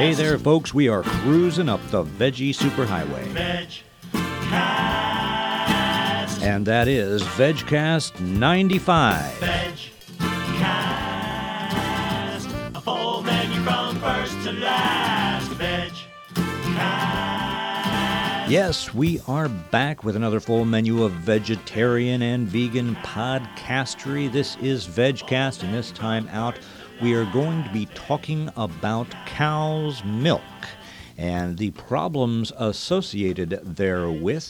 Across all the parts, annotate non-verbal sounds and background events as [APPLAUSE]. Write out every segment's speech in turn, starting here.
Hey there, folks. We are cruising up the Veggie Superhighway. Vegcast. And that is VegCast 95. Vegcast. A full menu from first to last. Vegcast. Yes, we are back with another full menu of vegetarian and vegan podcastery. This is VegCast, and this time out, we are going to be talking about cow's milk and the problems associated therewith.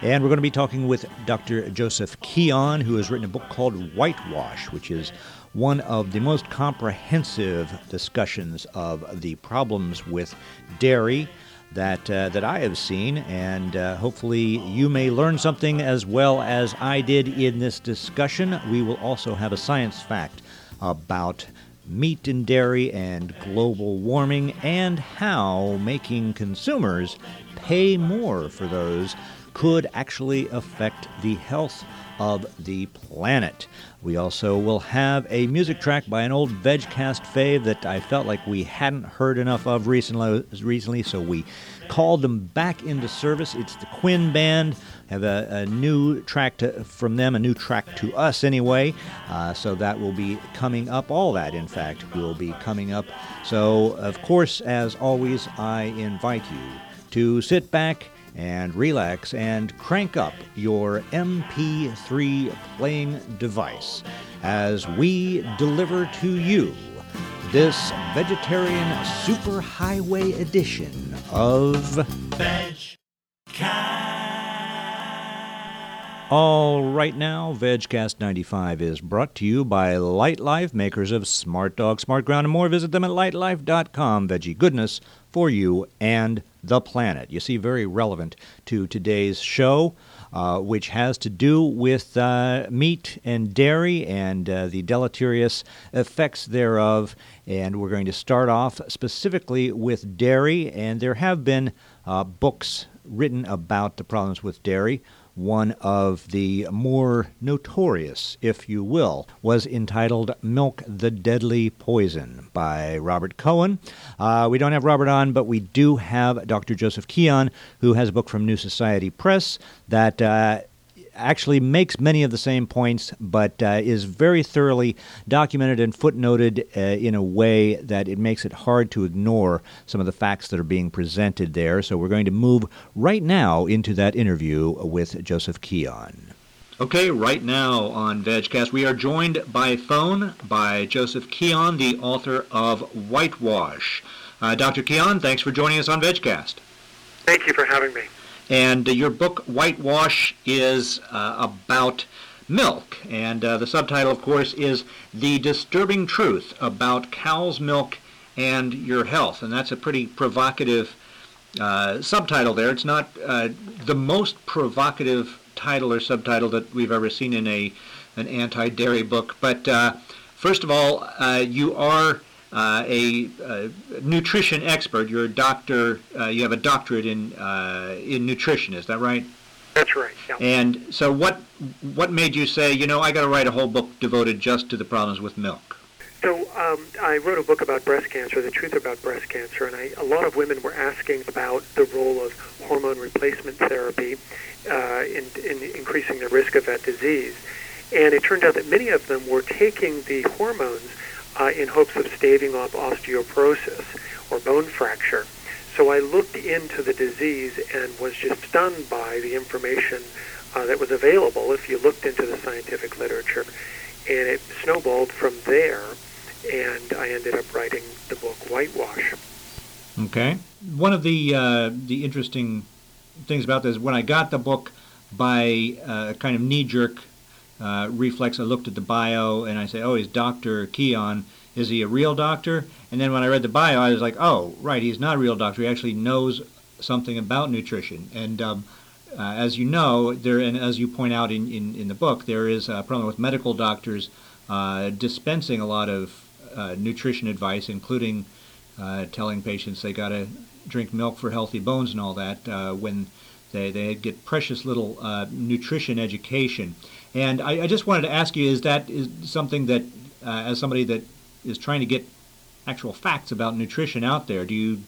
And we're going to be talking with Dr. Joseph Keon, who has written a book called Whitewash, which is one of the most comprehensive discussions of the problems with dairy that uh, that I have seen, and uh, hopefully you may learn something as well as I did in this discussion. We will also have a science fact about meat and dairy and global warming, and how making consumers pay more for those could actually affect the health of the planet. We also will have a music track by an old VegCast fave that I felt like we hadn't heard enough of recently, recently so we called them back into service. It's the Quinn Band. Have a, a new track to, from them, a new track to us anyway. Uh, so that will be coming up. All that, in fact, will be coming up. So, of course, as always, I invite you to sit back and relax and crank up your MP3 playing device as we deliver to you this vegetarian superhighway edition of All right now, VegCast 95 is brought to you by Light Life, makers of Smart Dog, Smart Ground, and more. Visit them at lightlife.com. Veggie goodness for you and the planet. You see, very relevant to today's show, uh, which has to do with uh, meat and dairy and uh, the deleterious effects thereof. And we're going to start off specifically with dairy, and there have been uh, books written about the problems with dairy. One of the more notorious, if you will, was entitled Milk the Deadly Poison by Robert Cohen. Uh, we don't have Robert on, but we do have Dr. Joseph Keon, who has a book from New Society Press that uh, actually makes many of the same points, but uh, is very thoroughly documented and footnoted uh, in a way that it makes it hard to ignore some of the facts that are being presented there. So we're going to move right now into that interview with Joseph Keon. Okay, right now on VegCast, we are joined by phone by Joseph Keon, the author of Whitewash. Uh, Dr. Keon, thanks for joining us on VegCast. Thank you for having me. And uh, your book, Whitewash, is uh, about milk. And uh, the subtitle, of course, is The Disturbing Truth About Cow's Milk and Your Health. And that's a pretty provocative uh, subtitle there. It's not uh, the most provocative title or subtitle that we've ever seen in a an anti-dairy book. But uh, first of all, you are uh, a, a, nutrition expert. You're a doctor. Uh, you have a doctorate in uh, in nutrition. Is that right? That's right. Yeah. And so, what what made you say, you know, I got to write a whole book devoted just to the problems with milk? So um, I wrote a book about breast cancer, the truth about breast cancer, and I, a lot of women were asking about the role of hormone replacement therapy uh, in, in increasing the risk of that disease. And it turned out that many of them were taking the hormones uh, in hopes of staving off osteoporosis or bone fracture. So I looked into the disease and was just stunned by the information uh, that was available if you looked into the scientific literature. And it snowballed from there, and I ended up writing the book Whitewash. Okay. One of the uh, the interesting things about this, when I got the book by uh, kind of knee-jerk uh, reflex, I looked at the bio and I say, oh, he's Dr. Keon. Is he a real doctor? And then when I read the bio, I was like, oh, right, he's not a real doctor. He actually knows something about nutrition. And um, uh, as you know, there, and as you point out in, in, in, the book, there is a problem with medical doctors uh, dispensing a lot of uh, nutrition advice, including uh, telling patients they got to drink milk for healthy bones and all that uh, when they, they get precious little nutrition education. And I, I, just wanted to ask you: Is that is something that, uh, as somebody that is trying to get actual facts about nutrition out there. Do you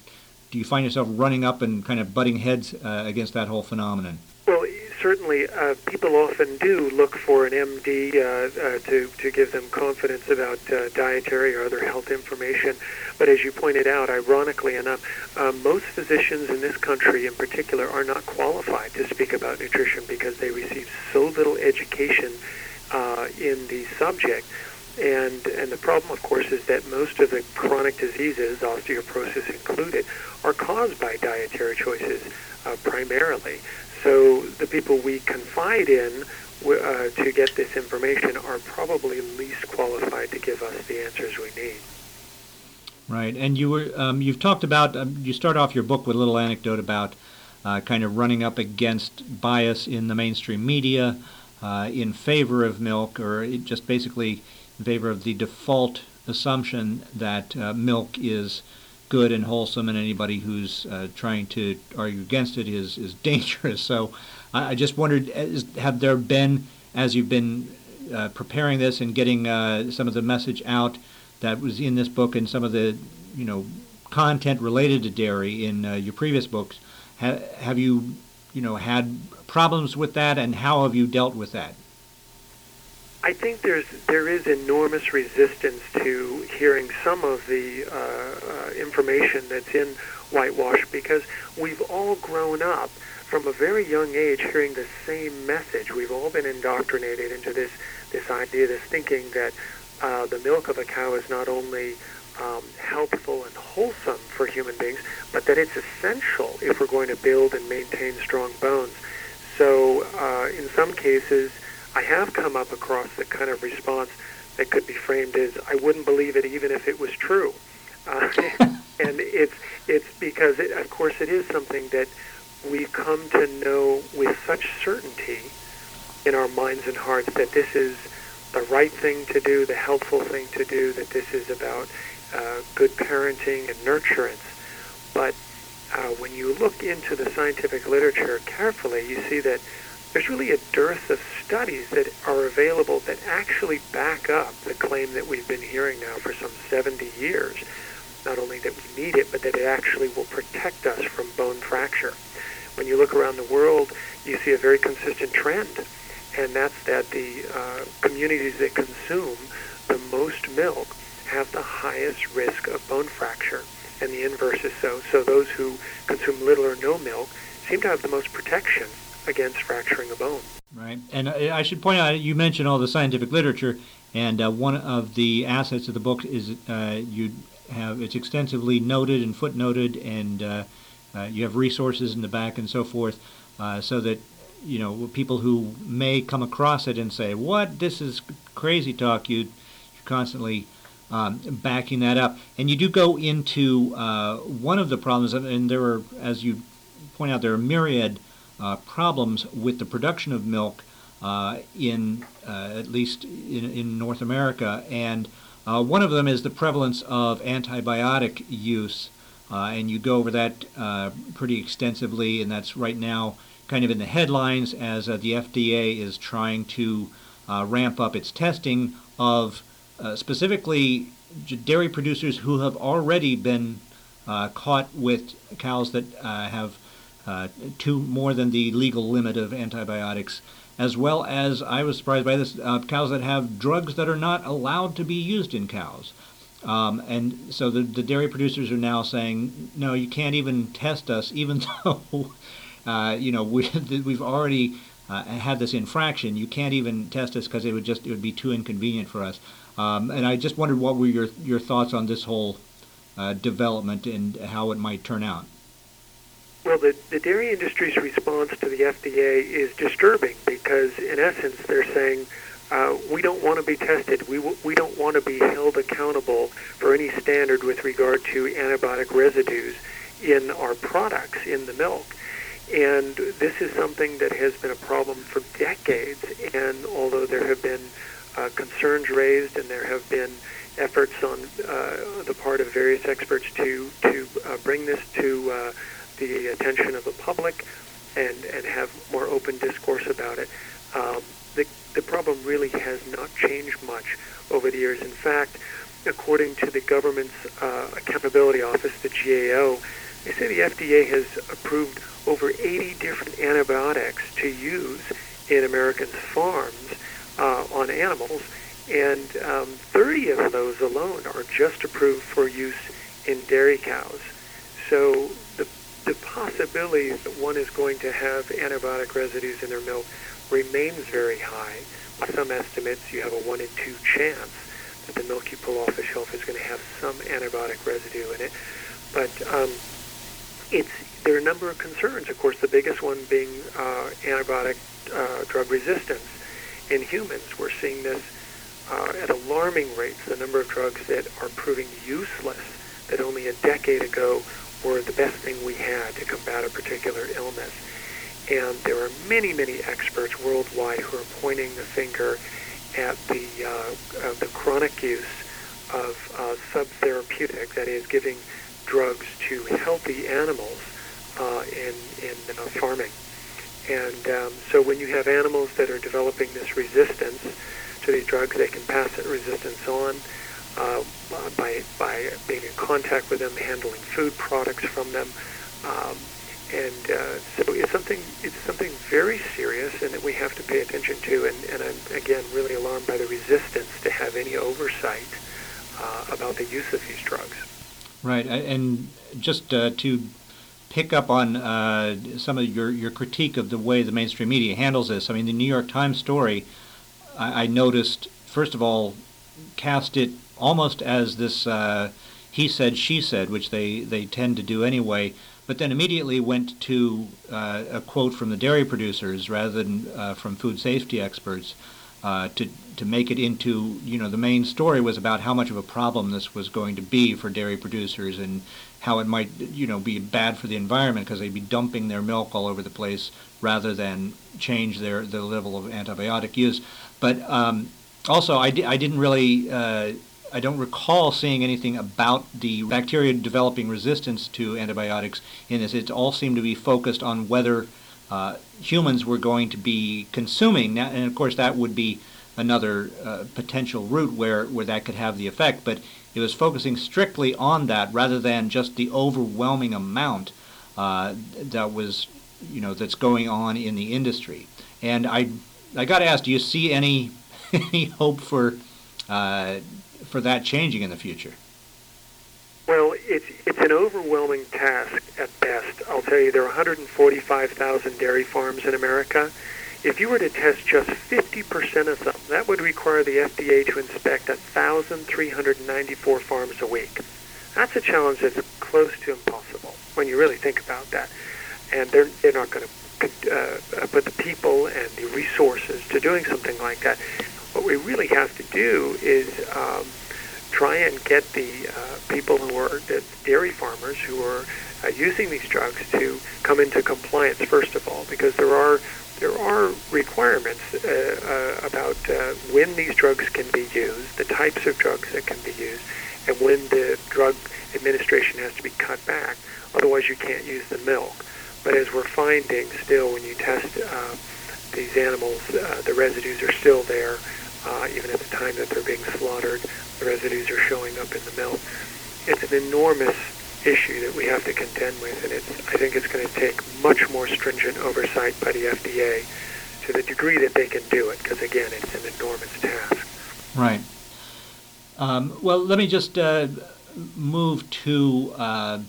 do you find yourself running up and kind of butting heads uh, against that whole phenomenon? Well, certainly, uh, people often do look for an MD uh, uh, to to give them confidence about uh, dietary or other health information. But as you pointed out, ironically enough, uh, most physicians in this country, in particular, are not qualified to speak about nutrition because they receive so little education uh, in the subject. And and the problem, of course, is that most of the chronic diseases, osteoporosis included, are caused by dietary choices uh, primarily. So the people we confide in uh, to get this information are probably least qualified to give us the answers we need. Right, and you were um, you've talked about um, you start off your book with a little anecdote about uh, kind of running up against bias in the mainstream media uh, in favor of milk, or just basically in favor of the default assumption that uh, milk is good and wholesome, and anybody who's uh, trying to argue against it is is [LAUGHS] dangerous. So, I, I just wondered, is, have there been, as you've been uh, preparing this and getting uh, some of the message out that was in this book and some of the, you know, content related to dairy in uh, your previous books, ha- have you, you know, had problems with that, and how have you dealt with that? I think there's there is enormous resistance to hearing some of the uh, uh, information that's in whitewash because we've all grown up from a very young age hearing the same message. We've all been indoctrinated into this this idea, this thinking that uh, the milk of a cow is not only um, helpful and wholesome for human beings, but that it's essential if we're going to build and maintain strong bones. So, uh, in some cases, I have come up across the kind of response that could be framed as I wouldn't believe it even if it was true. Uh, [LAUGHS] and it's it's because it, of course it is something that we come to know with such certainty in our minds and hearts that this is the right thing to do, the helpful thing to do, that this is about uh, good parenting and nurturance. But uh, when you look into the scientific literature carefully, you see that there's really a dearth of studies that are available that actually back up the claim that we've been hearing now for some 70 years. Not only that we need it, but that it actually will protect us from bone fracture. When you look around the world, you see a very consistent trend, and that's that the uh, communities that consume the most milk have the highest risk of bone fracture, and the inverse is so. So those who consume little or no milk seem to have the most protection against fracturing a bone. Right, and I should point out you mentioned all the scientific literature, and uh, one of the assets of the book is uh, you have it's extensively noted and footnoted, and uh, uh you have resources in the back and so forth, uh, so that you know people who may come across it and say, "What? This is crazy talk." You, you're constantly um, backing that up, and you do go into uh, one of the problems, and there are, as you point out, there are myriad uh, problems with the production of milk uh, in uh, at least in, in, North America, and uh, one of them is the prevalence of antibiotic use, uh, and you go over that uh, pretty extensively, and that's right now kind of in the headlines as the FDA is trying to ramp up its testing of specifically dairy producers who have already been caught with cows that have uh, to more than the legal limit of antibiotics, as well as I was surprised by this uh, cows that have drugs that are not allowed to be used in cows. Um, and so the, the, dairy producers are now saying, no, you can't even test us, [LAUGHS] even though uh, you know we, [LAUGHS] we've already uh, had this infraction. You can't even test us because it would just it would be too inconvenient for us. Um, and I just wondered what were your your thoughts on this whole uh, development and how it might turn out. Well, the, the dairy industry's response to the FDA is disturbing because, in essence, they're saying uh, we don't want to be tested. We, w- we don't want to be held accountable for any standard with regard to antibiotic residues in our products, in the milk. And this is something that has been a problem for decades. And although there have been uh, concerns raised and there have been efforts on uh, the part of various experts to, to uh, bring this to uh, the attention of the public and, and have more open discourse about it. Um, the, the problem really has not changed much over the years. In fact, according to the government's uh, accountability office, the GAO, they say the FDA has approved over 80 different antibiotics to use in Americans' farms uh, on animals, and um, 30 of those alone are just approved for use in dairy cows. So the possibility that one is going to have antibiotic residues in their milk remains very high. By some estimates, you have a 1 in 2 chance that the milk you pull off the shelf is going to have some antibiotic residue in it. But um, it's there are a number of concerns. Of course, the biggest one being uh, antibiotic uh, drug resistance in humans. We're seeing this uh, at alarming rates. The number of drugs that are proving useless that only a decade ago were the best thing we had to combat a particular illness. And there are many, many experts worldwide who are pointing the finger at the uh, uh, the chronic use of uh, subtherapeutic, that is, giving drugs to healthy animals uh, in in uh, farming. And um, so when you have animals that are developing this resistance to these drugs, they can pass that resistance on uh, by by being in contact with them, handling food products from them. Um, and uh, so it's something it's something very serious and that we have to pay attention to and, and I'm again really alarmed by the resistance to have any oversight uh, about the use of these drugs. Right, and just uh, to pick up on uh, some of your, your critique of the way the mainstream media handles this. I mean, the New York Times story, I, I noticed, first of all, cast it almost as this uh, he said, she said, which they, they tend to do anyway, but then immediately went to uh, a quote from the dairy producers rather than uh, from food safety experts uh, to to make it into you know the main story was about how much of a problem this was going to be for dairy producers and how it might you know be bad for the environment because they'd be dumping their milk all over the place rather than change their the level of antibiotic use. But um, also, I, di- I didn't really. I don't recall seeing anything about the bacteria developing resistance to antibiotics in this. It all seemed to be focused on whether uh, humans were going to be consuming, and of course that would be another uh, potential route where, where that could have the effect. But it was focusing strictly on that rather than just the overwhelming amount uh, that was, you know, that's going on in the industry. And I, I got to ask, do you see any, [LAUGHS] any hope for uh, for that changing in the future? Well, it's it's an overwhelming task at best. I'll tell you, there are 145,000 dairy farms in America. If you were to test just 50% of them, that would require the FDA to inspect 1,394 farms a week. That's a challenge that's close to impossible when you really think about that. And they're they're not going to uh, put the people and the resources to doing something like that. What we really have to do is um, try and get the uh, people who are the dairy farmers who are uh, using these drugs to come into compliance first of all, because there are there are requirements uh, uh, about uh, when these drugs can be used, the types of drugs that can be used, and when the drug administration has to be cut back. Otherwise, you can't use the milk. But as we're finding, still, when you test uh, these animals, uh, the residues are still there uh, even at the time that they're being slaughtered, residues are showing up in the milk. It's an enormous issue that we have to contend with, and it's, I think it's going to take much more stringent oversight by the FDA to the degree that they can do it, because again, it's an enormous task. Right. Um, well, let me just uh, move to uh,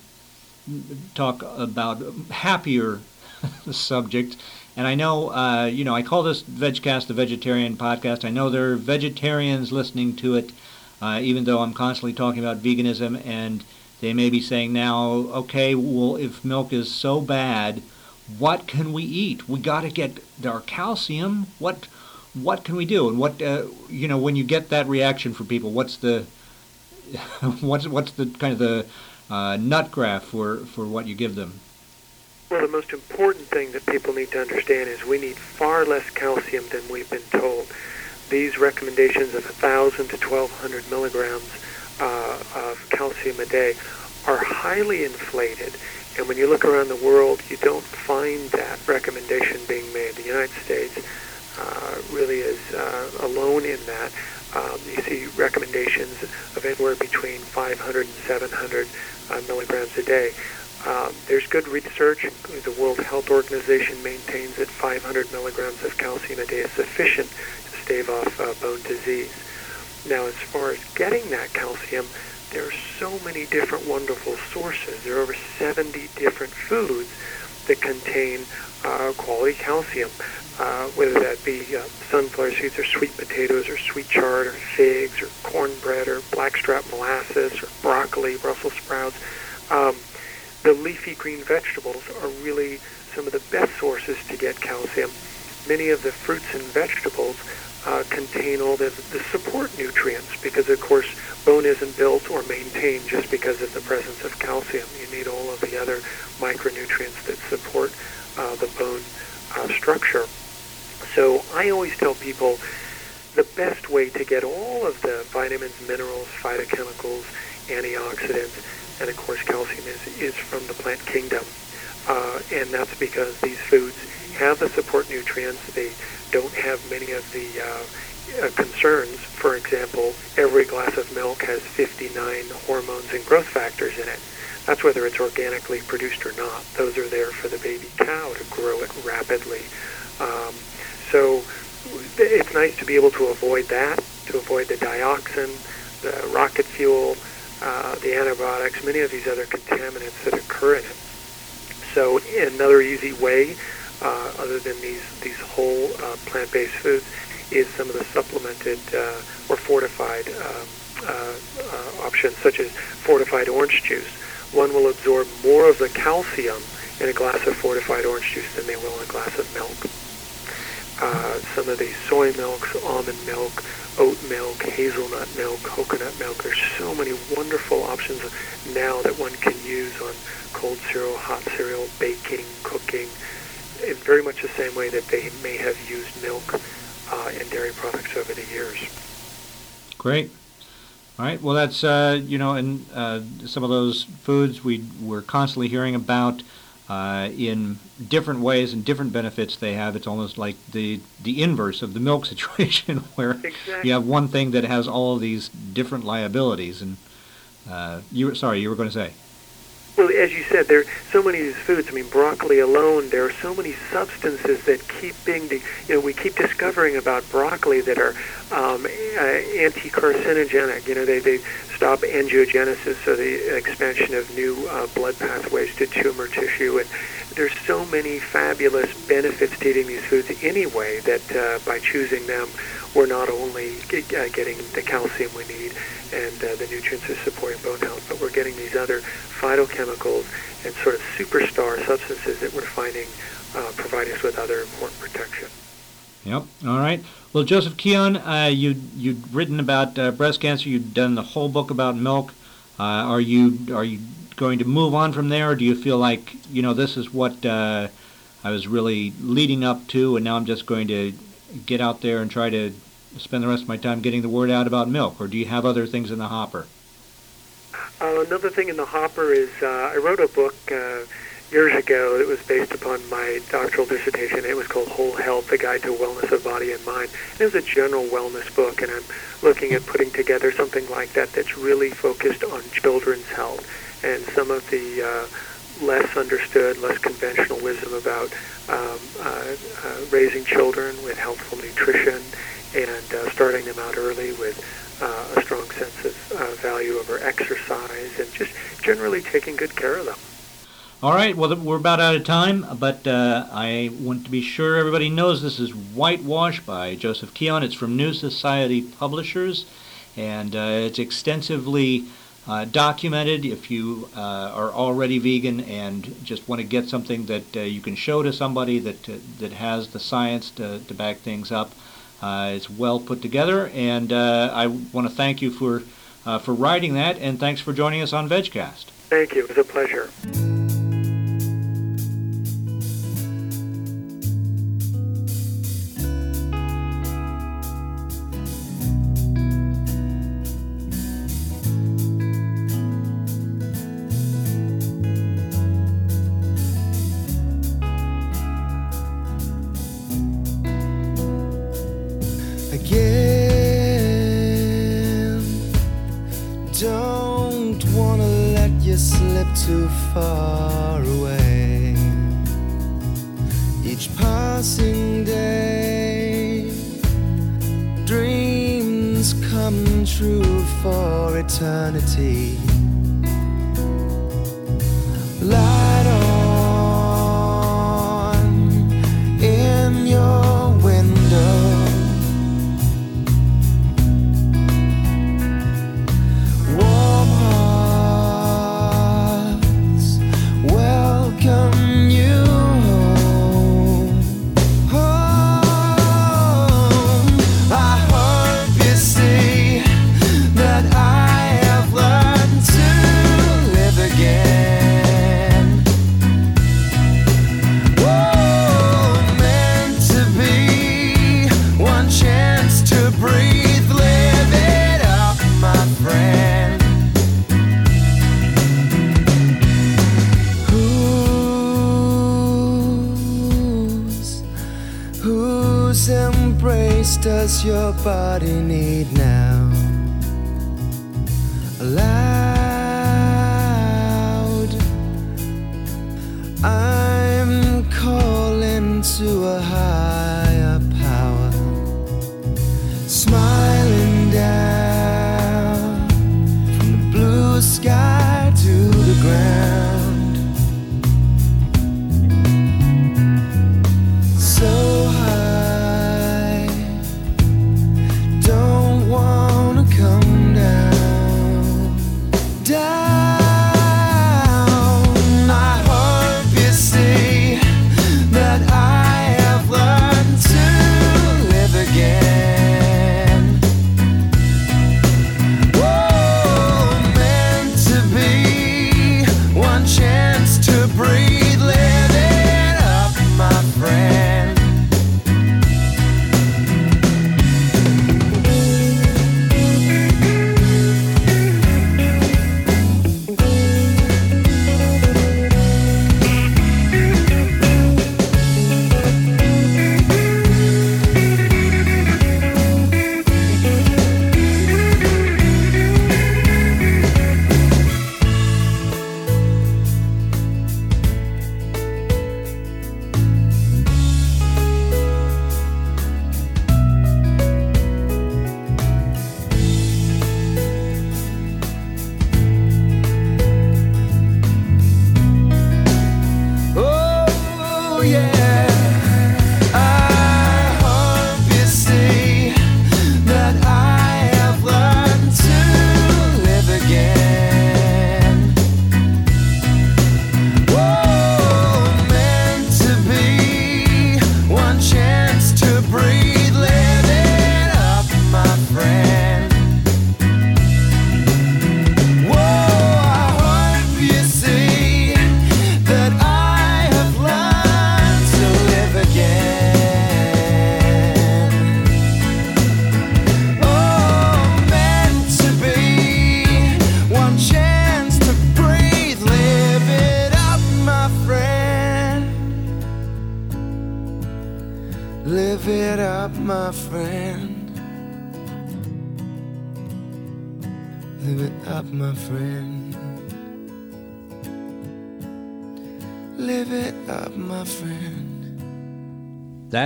talk about happier [LAUGHS] subject and I know, uh, you know, I call this VegCast the Vegetarian Podcast. I know there are vegetarians listening to it, uh, even though I'm constantly talking about veganism, and they may be saying now, okay, well, if milk is so bad, what can we eat? We got to get our calcium. What what can we do? And what uh, you know, when you get that reaction from people, what's the [LAUGHS] what's what's the kind of the uh, nut graph for for what you give them? Well, the most important thing that people need to understand is we need far less calcium than we've been told. These recommendations of 1,000 to 1,200 milligrams uh, of calcium a day are highly inflated. And when you look around the world, you don't find that recommendation being made. The United States uh, really is uh, alone in that. Um, you see recommendations of anywhere between 500 and 700 uh, milligrams a day. Um, there's good research. The World Health Organization maintains that 500 milligrams of calcium a day is sufficient stave off uh, bone disease. Now, as far as getting that calcium, there are so many different wonderful sources. There are over 70 different foods that contain uh, quality calcium, uh, whether that be uh, sunflower seeds or sweet potatoes or sweet chard or figs or cornbread or blackstrap molasses or broccoli, Brussels sprouts. Um, the leafy green vegetables are really some of the best sources to get calcium. Many of the fruits and vegetables uh, contain all the, the support nutrients because, of course, bone isn't built or maintained just because of the presence of calcium. You need all of the other micronutrients that support uh, the bone uh, structure. So I always tell people the best way to get all of the vitamins, minerals, phytochemicals, antioxidants, and of course calcium is, is from the plant kingdom. Uh, and that's because these foods have the support nutrients. They don't have many of the uh, uh, concerns. For example, every glass of milk has 59 hormones and growth factors in it. That's whether it's organically produced or not. Those are there for the baby cow to grow it rapidly. Um, so it's nice to be able to avoid that, to avoid the dioxin, the rocket fuel, uh, the antibiotics, many of these other contaminants that occur in it. So another easy way, uh, other than these, these whole uh, plant-based foods, is some of the supplemented uh, or fortified um, uh, uh, options, such as fortified orange juice. One will absorb more of the calcium in a glass of fortified orange juice than they will in a glass of milk. Uh, some of the soy milks, almond milk, oat milk, hazelnut milk, coconut milk. There's so many wonderful options now that one can use on cold cereal, hot cereal, baking, cooking, in very much the same way that they may have used milk uh, and dairy products over the years. Great. All right. Well, that's uh, you know, and uh, some of those foods we we're constantly hearing about uh, in different ways and different benefits they have. It's almost like the the inverse of the milk [LAUGHS] situation, where exactly. you have one thing that has all of these different liabilities. And uh, you sorry, you were going to say. Well, as you said, there are so many of these foods. I mean, broccoli alone, there are so many substances that keep being, de- you know, we keep discovering about broccoli that are um, uh, anti-carcinogenic. You know, they, they stop angiogenesis, so the expansion of new uh, blood pathways to tumor tissue. And there's so many fabulous benefits to eating these foods anyway that uh, by choosing them, we're not only uh, getting the calcium we need and uh, the nutrients that support bone health, but we're getting these other phytochemicals and sort of superstar substances that we're finding uh, provide us with other important protection. Yep. All right. Well, Joseph Keon, uh, you you'd written about uh, breast cancer. You've done the whole book about milk. Uh, are you are you going to move on from there, or do you feel like you know this is what uh, I was really leading up to, and now I'm just going to get out there and try to spend the rest of my time getting the word out about milk, or do you have other things in the hopper? Uh, another thing in the hopper is uh, I wrote a book uh, years ago that was based upon my doctoral dissertation. It was called Whole Health, A Guide to Wellness of Body and Mind. It was a general wellness book, and I'm looking at putting together something like that that's really focused on children's health and some of the uh, less understood, less conventional wisdom about um, uh, uh, raising children with healthful nutrition and uh, starting them out early with uh, a strong sense of uh, value over exercise and just generally taking good care of them. All right, well, we're about out of time, but uh, I want to be sure everybody knows this is Whitewash by Joseph Keon. It's from New Society Publishers, and uh, it's extensively uh, documented. If you uh, are already vegan and just want to get something that you can show to somebody that, that has the science to, to back things up, Uh, it's well put together, and uh, I want to thank you for, uh, for writing that, and thanks for joining us on VegCast. Thank you. It was a pleasure. True for eternity. Does your body need now?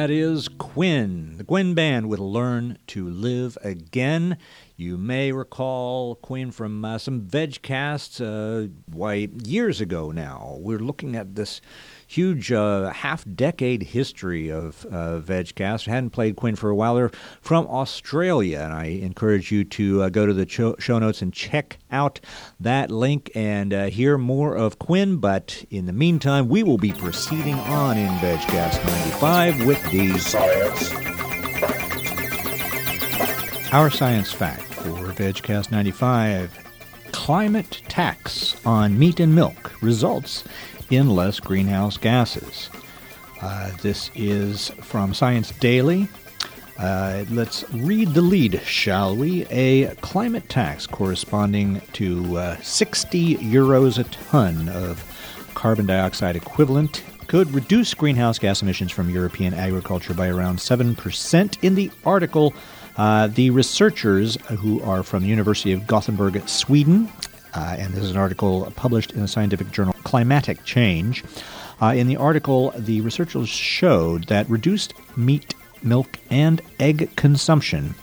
That is Quinn, the Quinn Band with Learn to Live Again. You may recall Quinn from uh, some VegCasts, uh, why, years ago now. We're looking at this huge uh, half decade history of uh, VegCast. Hadn't played Quinn for a while. They're from Australia, and I encourage you to uh, go to the cho- show notes and check out that link and uh, hear more of Quinn. But in the meantime, we will be proceeding on in VegCast 95 with the Science. Our science fact for VegCast 95 climate tax on meat and milk results in less greenhouse gases. Uh, this is from Science Daily. Uh, let's read the lead, shall we? A climate tax corresponding to uh, 60 euros a ton of carbon dioxide equivalent could reduce greenhouse gas emissions from European agriculture by around 7%. In the article, Uh, the researchers, who are from the University of Gothenburg, Sweden, uh, and this is an article published in the scientific journal Climatic Change. Uh, in the article, the researchers showed that reduced meat, milk, and egg consumption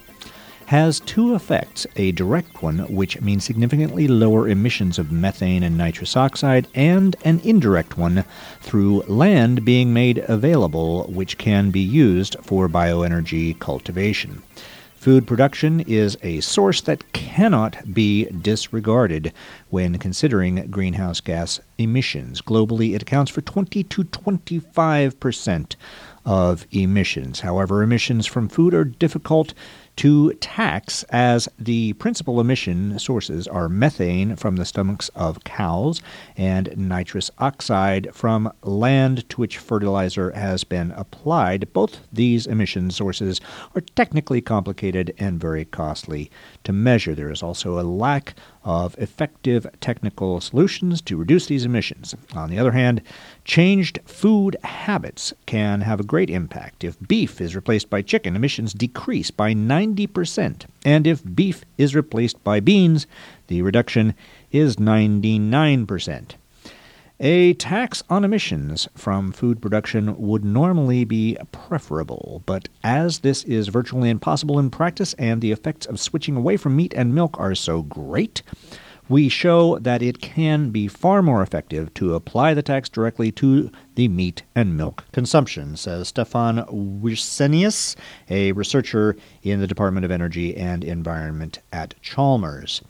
has two effects a direct one, which means significantly lower emissions of methane and nitrous oxide, and an indirect one through land being made available, which can be used for bioenergy cultivation. Food production is a source that cannot be disregarded when considering greenhouse gas emissions. Globally, it accounts for 20 to 25 percent of emissions. However, emissions from food are difficult to tax as the principal emission sources are methane from the stomachs of cows and nitrous oxide from land to which fertilizer has been applied. Both these emission sources are technically complicated and very costly to measure. There is also a lack of effective technical solutions to reduce these emissions. On the other hand, changed food habits can have a great impact. If beef is replaced by chicken, emissions decrease by 90%. And if beef is replaced by beans, the reduction is 99%. A tax on emissions from food production would normally be preferable, but as this is virtually impossible in practice and the effects of switching away from meat and milk are so great, we show that it can be far more effective to apply the tax directly to the meat and milk consumption, says Stefan Wirsenius, a researcher in the Department of Energy and Environment at Chalmers.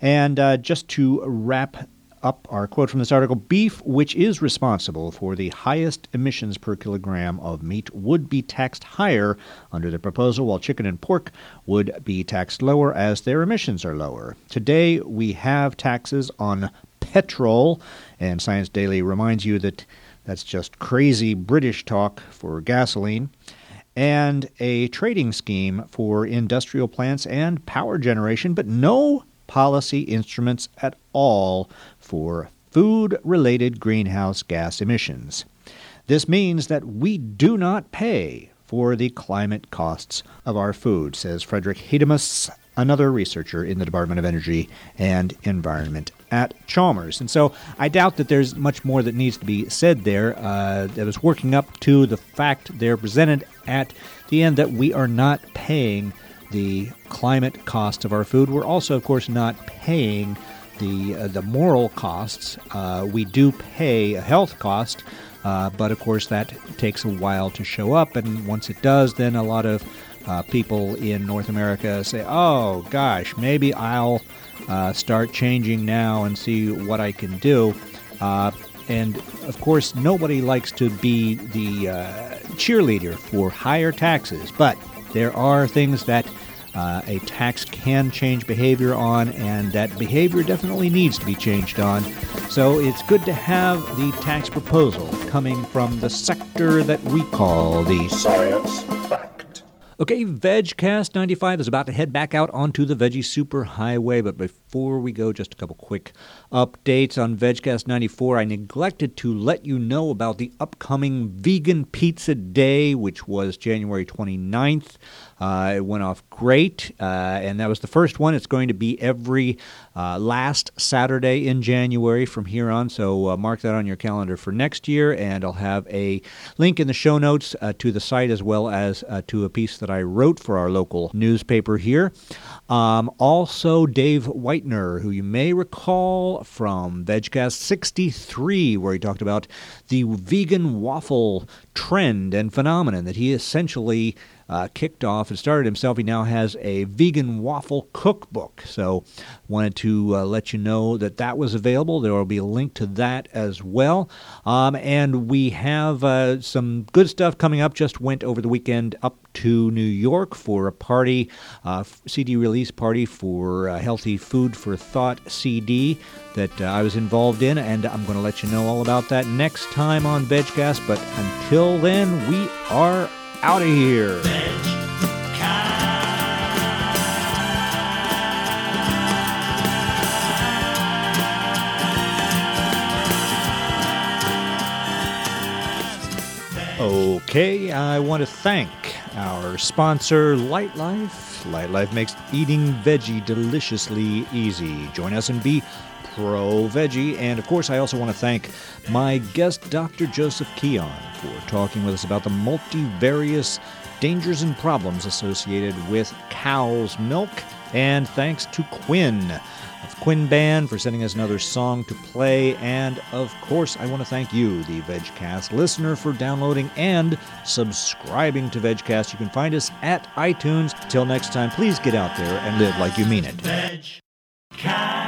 And uh, just to wrap up our quote from this article beef, which is responsible for the highest emissions per kilogram of meat, would be taxed higher under the proposal, while chicken and pork would be taxed lower as their emissions are lower. Today, we have taxes on petrol, and Science Daily reminds you that that's just crazy British talk for gasoline and a trading scheme for industrial plants and power generation, but no policy instruments at all for food related greenhouse gas emissions. This means that we do not pay for the climate costs of our food, says Fredrik Hedenus, another researcher in the Department of Energy and Environment at Chalmers. And so I doubt that there's much more that needs to be said there. Uh, that is working up to the fact there presented at the end that we are not paying the climate cost of our food. We're also, of course, not paying the uh, the moral costs. Uh, we do pay a health cost, uh, but of course that takes a while to show up. And once it does, then a lot of uh, people in North America say, "Oh gosh, maybe I'll uh, start changing now and see what I can do." Uh, and of course, nobody likes to be the cheerleader for higher taxes, but there are things that uh, a tax can change behavior on, and that behavior definitely needs to be changed on. So it's good to have the tax proposal coming from the sector that we call the Science Fact. Okay, VegCast 95 is about to head back out onto the Veggie Superhighway, but before we go, just a couple quick updates on VegCast 94. I neglected to let you know about the upcoming Vegan Pizza Day, which was January 29th. Uh, it went off great, uh, and that was the first one. It's going to be every uh, last Saturday in January from here on, so uh, mark that on your calendar for next year, and I'll have a link in the show notes uh, to the site as well as uh, to a piece that I wrote for our local newspaper here. Um, also, Dave Who you may recall from VegCast 63, where he talked about the vegan waffle trend and phenomenon that he essentially uh, kicked off and started himself. He now has a vegan waffle cookbook. So, wanted to uh, let you know that that was available. There will be a link to that as well. Um, and we have uh, some good stuff coming up. Just went over the weekend up to New York for a party, uh, CD release party for uh, Healthy Food for Thought CD that uh, I was involved in, and I'm going to let you know all about that next time on VegCast. But until then, we are out of here. Okay, I want to thank our sponsor, Light Life. Light Life makes eating veggie deliciously easy. Join us and be pro veggie. And of course, I also want to thank my guest, Dr. Joseph Keon, for talking with us about the multivarious dangers and problems associated with cow's milk. And thanks to Quinn of Quinn Band for sending us another song to play. And of course, I want to thank you, the VegCast listener, for downloading and subscribing to VegCast. You can find us at iTunes. Till next time, please get out there and live like you mean it. Veg. Cat.